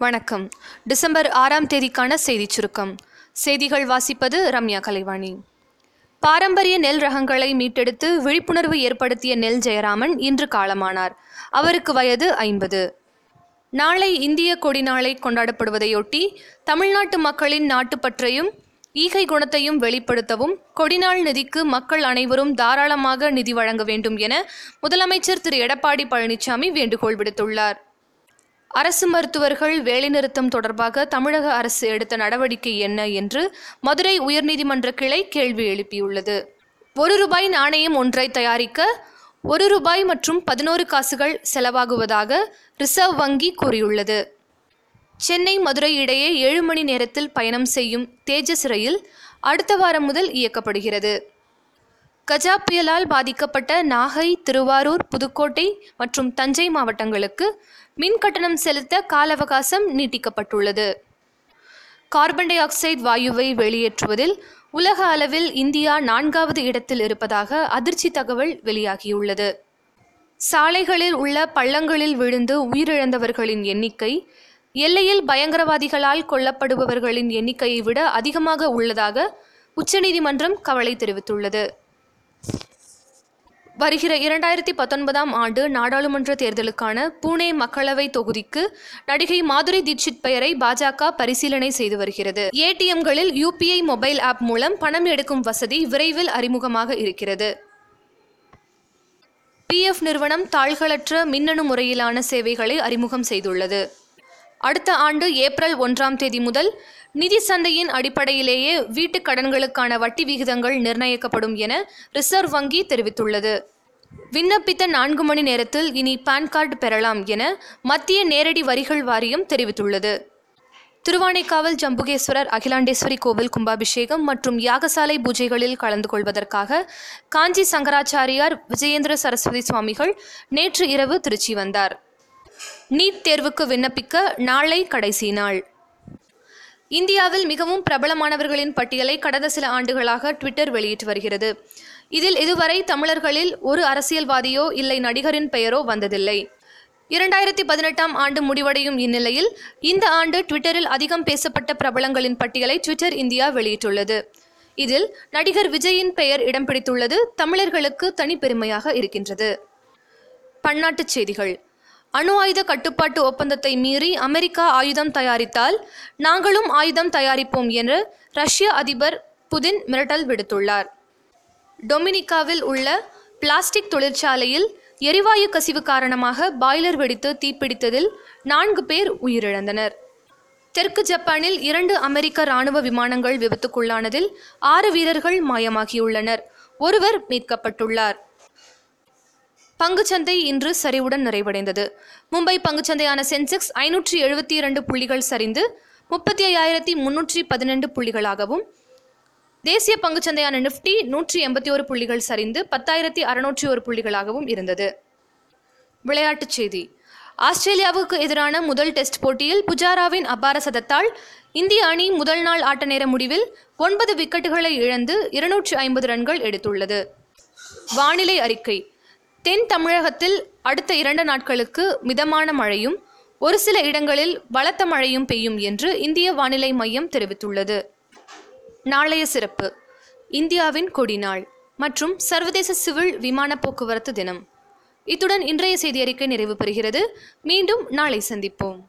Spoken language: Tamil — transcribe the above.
வணக்கம். டிசம்பர் ஆறாம் தேதிக்கான செய்திச் சுருக்கம். செய்திகள் வாசிப்பது ரம்யா கலைவாணி. பாரம்பரிய நெல் ரகங்களை மீட்டெடுத்து விழிப்புணர்வு ஏற்படுத்திய நெல் ஜெயராமன் இன்று காலமானார். அவருக்கு வயது ஐம்பது. நாளை இந்திய கொடி நாளை கொண்டாடப்படுவதையொட்டி தமிழ்நாட்டு மக்களின் நாட்டுப்பற்றையும் ஈகை குணத்தையும் வெளிப்படுத்தவும் கொடிநாள் நிதிக்கு மக்கள் அனைவரும் தாராளமாக நிதி வழங்க வேண்டும் என முதலமைச்சர் திரு. எடப்பாடி பழனிசாமி வேண்டுகோள் விடுத்துள்ளார். அரசு மருத்துவர்கள் வேலைநிறுத்தம் தொடர்பாக தமிழக அரசு எடுத்த நடவடிக்கை என்ன என்று மதுரை உயர்நீதிமன்ற கிளை கேள்வி எழுப்பியுள்ளது. ஒரு ரூபாய் நாணயம் ஒன்றை தயாரிக்க ஒரு ரூபாய் மற்றும் பதினோரு காசுகள் செலவாகுவதாக ரிசர்வ் வங்கி கூறியுள்ளது. சென்னை மதுரை இடையே ஏழு மணி நேரத்தில் பயணம் செய்யும் தேஜஸ் ரயில் அடுத்த வாரம் முதல் இயக்கப்படுகிறது. கஜா புயலால் பாதிக்கப்பட்ட நாகை திருவாரூர் புதுக்கோட்டை மற்றும் தஞ்சை மாவட்டங்களுக்கு மின் கட்டணம் செலுத்த கால அவகாசம் நீட்டிக்கப்பட்டுள்ளது. கார்பன் டை ஆக்சைடு வாயுவை வெளியேற்றுவதில் உலக அளவில் இந்தியா நான்காவது இடத்தில் இருப்பதாக அதிர்ச்சி தகவல் வெளியாகியுள்ளது. சாலைகளில் உள்ள பள்ளங்களில் விழுந்து உயிரிழந்தவர்களின் எண்ணிக்கை எல்லையில் பயங்கரவாதிகளால் கொல்லப்படுபவர்களின் எண்ணிக்கையை விட அதிகமாக உள்ளதாக உச்சநீதிமன்றம் கவலை தெரிவித்துள்ளது. வருகிற இரண்டாயிரத்தி பத்தொன்பதாம் ஆண்டு நாடாளுமன்ற தேர்தலுக்கான பூனே மக்களவை தொகுதிக்கு நடிகை மாதுரி தீட்சித் பெயரை பாஜக பரிசீலனை செய்து வருகிறது. ஏடிஎம்களில் யூபிஐ மொபைல் ஆப் மூலம் பணம் எடுக்கும் வசதி விரைவில் அறிமுகமாக இருக்கிறது. பிஎஃப் நிறுவனம் தாள்களற்ற மின்னணு முறையிலான சேவைகளை அறிமுகம் செய்துள்ளது. அடுத்த ஆண்டு ஏப்ரல் ஒன்றாம் தேதி முதல் நிதி சந்தையின் அடிப்படையிலேயே வீட்டுக் கடன்களுக்கான வட்டி விகிதங்கள் நிர்ணயிக்கப்படும் என ரிசர்வ் வங்கி தெரிவித்துள்ளது. விண்ணப்பித்த நான்கு மணி நேரத்தில் இனி பான் கார்டு பெறலாம் என மத்திய நேரடி வரிகள் வாரியம் தெரிவித்துள்ளது. திருவானைக்காவல் ஜம்புகேஸ்வரர் அகிலாண்டேஸ்வரி கோவில் கும்பாபிஷேகம் மற்றும் யாகசாலை பூஜைகளில் கலந்து கொள்வதற்காக காஞ்சி சங்கராச்சாரியார் விஜயேந்திர சரஸ்வதி சுவாமிகள் நேற்று இரவு திருச்சி வந்தார். நீட் தேர்வுக்கு விண்ணப்பிக்க நாளை கடைசி நாள். இந்தியாவில் மிகவும் பிரபலமானவர்களின் பட்டியலை கடந்த சில ஆண்டுகளாக ட்விட்டர் வெளியிட்டு வருகிறது. இதில் இதுவரை தமிழர்களில் ஒரு அரசியல்வாதியோ இல்லை நடிகரின் பெயரோ வந்ததில்லை. இரண்டாயிரத்தி பதினெட்டாம் ஆண்டு முடிவடையும் இந்நிலையில் இந்த ஆண்டு ட்விட்டரில் அதிகம் பேசப்பட்ட பிரபலங்களின் பட்டியலை ட்விட்டர் இந்தியா வெளியிட்டுள்ளது. இதில் நடிகர் விஜயின் பெயர் இடம் பிடித்துள்ளது தமிழர்களுக்கு தனிப்பெருமையாக இருக்கின்றது. பன்னாட்டுச் செய்திகள். அணு ஆயுத கட்டுப்பாட்டு ஒப்பந்தத்தை மீறி அமெரிக்கா ஆயுதம் தயாரித்தால் நாங்களும் ஆயுதம் தயாரிப்போம் என்று ரஷ்ய அதிபர் புதின் மிரட்டல் விடுத்துள்ளார். டொமினிக்காவில் உள்ள பிளாஸ்டிக் தொழிற்சாலையில் எரிவாயு கசிவு காரணமாக பாய்லர் வெடித்து தீப்பிடித்ததில் நான்கு பேர் உயிரிழந்தனர். தெற்கு ஜப்பானில் இரண்டு அமெரிக்க ராணுவ விமானங்கள் விபத்துக்குள்ளானதில் ஆறு வீரர்கள் மாயமாகியுள்ளனர். ஒருவர் மீட்கப்பட்டுள்ளார். பங்குச்சந்தை இன்று சரிவுடன் நிறைவடைந்தது. மும்பை பங்குச்சந்தையான சென்செக்ஸ் ஐநூற்றி எழுபத்தி இரண்டு புள்ளிகள் சரிந்து முப்பத்தி ஐயாயிரத்தி முன்னூற்றி பதினெண்டு புள்ளிகளாகவும் தேசிய பங்குச்சந்தையான நிஃப்டி நூற்றி எண்பத்தி ஒரு புள்ளிகள் சரிந்து பத்தாயிரத்தி அறுநூற்றி ஒரு புள்ளிகளாகவும் இருந்தது. விளையாட்டுச் செய்தி. ஆஸ்திரேலியாவுக்கு எதிரான முதல் டெஸ்ட் போட்டியில் புஜாராவின் அபார சதத்தால் இந்திய அணி முதல் நாள் ஆட்ட நேர முடிவில் ஒன்பது விக்கெட்டுகளை இழந்து இருநூற்றி ஐம்பது ரன்கள் எடுத்துள்ளது. வானிலை அறிக்கை. தென் தமிழகத்தில் அடுத்த இரண்டு நாட்களுக்கு மிதமான மழையும் ஒரு சில இடங்களில் பலத்த மழையும் பெய்யும் என்று இந்திய வானிலை மையம் தெரிவித்துள்ளது. நாளைய சிறப்பு. இந்தியாவின் கொடிநாள் மற்றும் சர்வதேச சிவில் விமான போக்குவரத்து தினம். இத்துடன் இன்றைய செய்தி அறிக்கை நிறைவு பெறுகிறது. மீண்டும் நாளை சந்திப்போம்.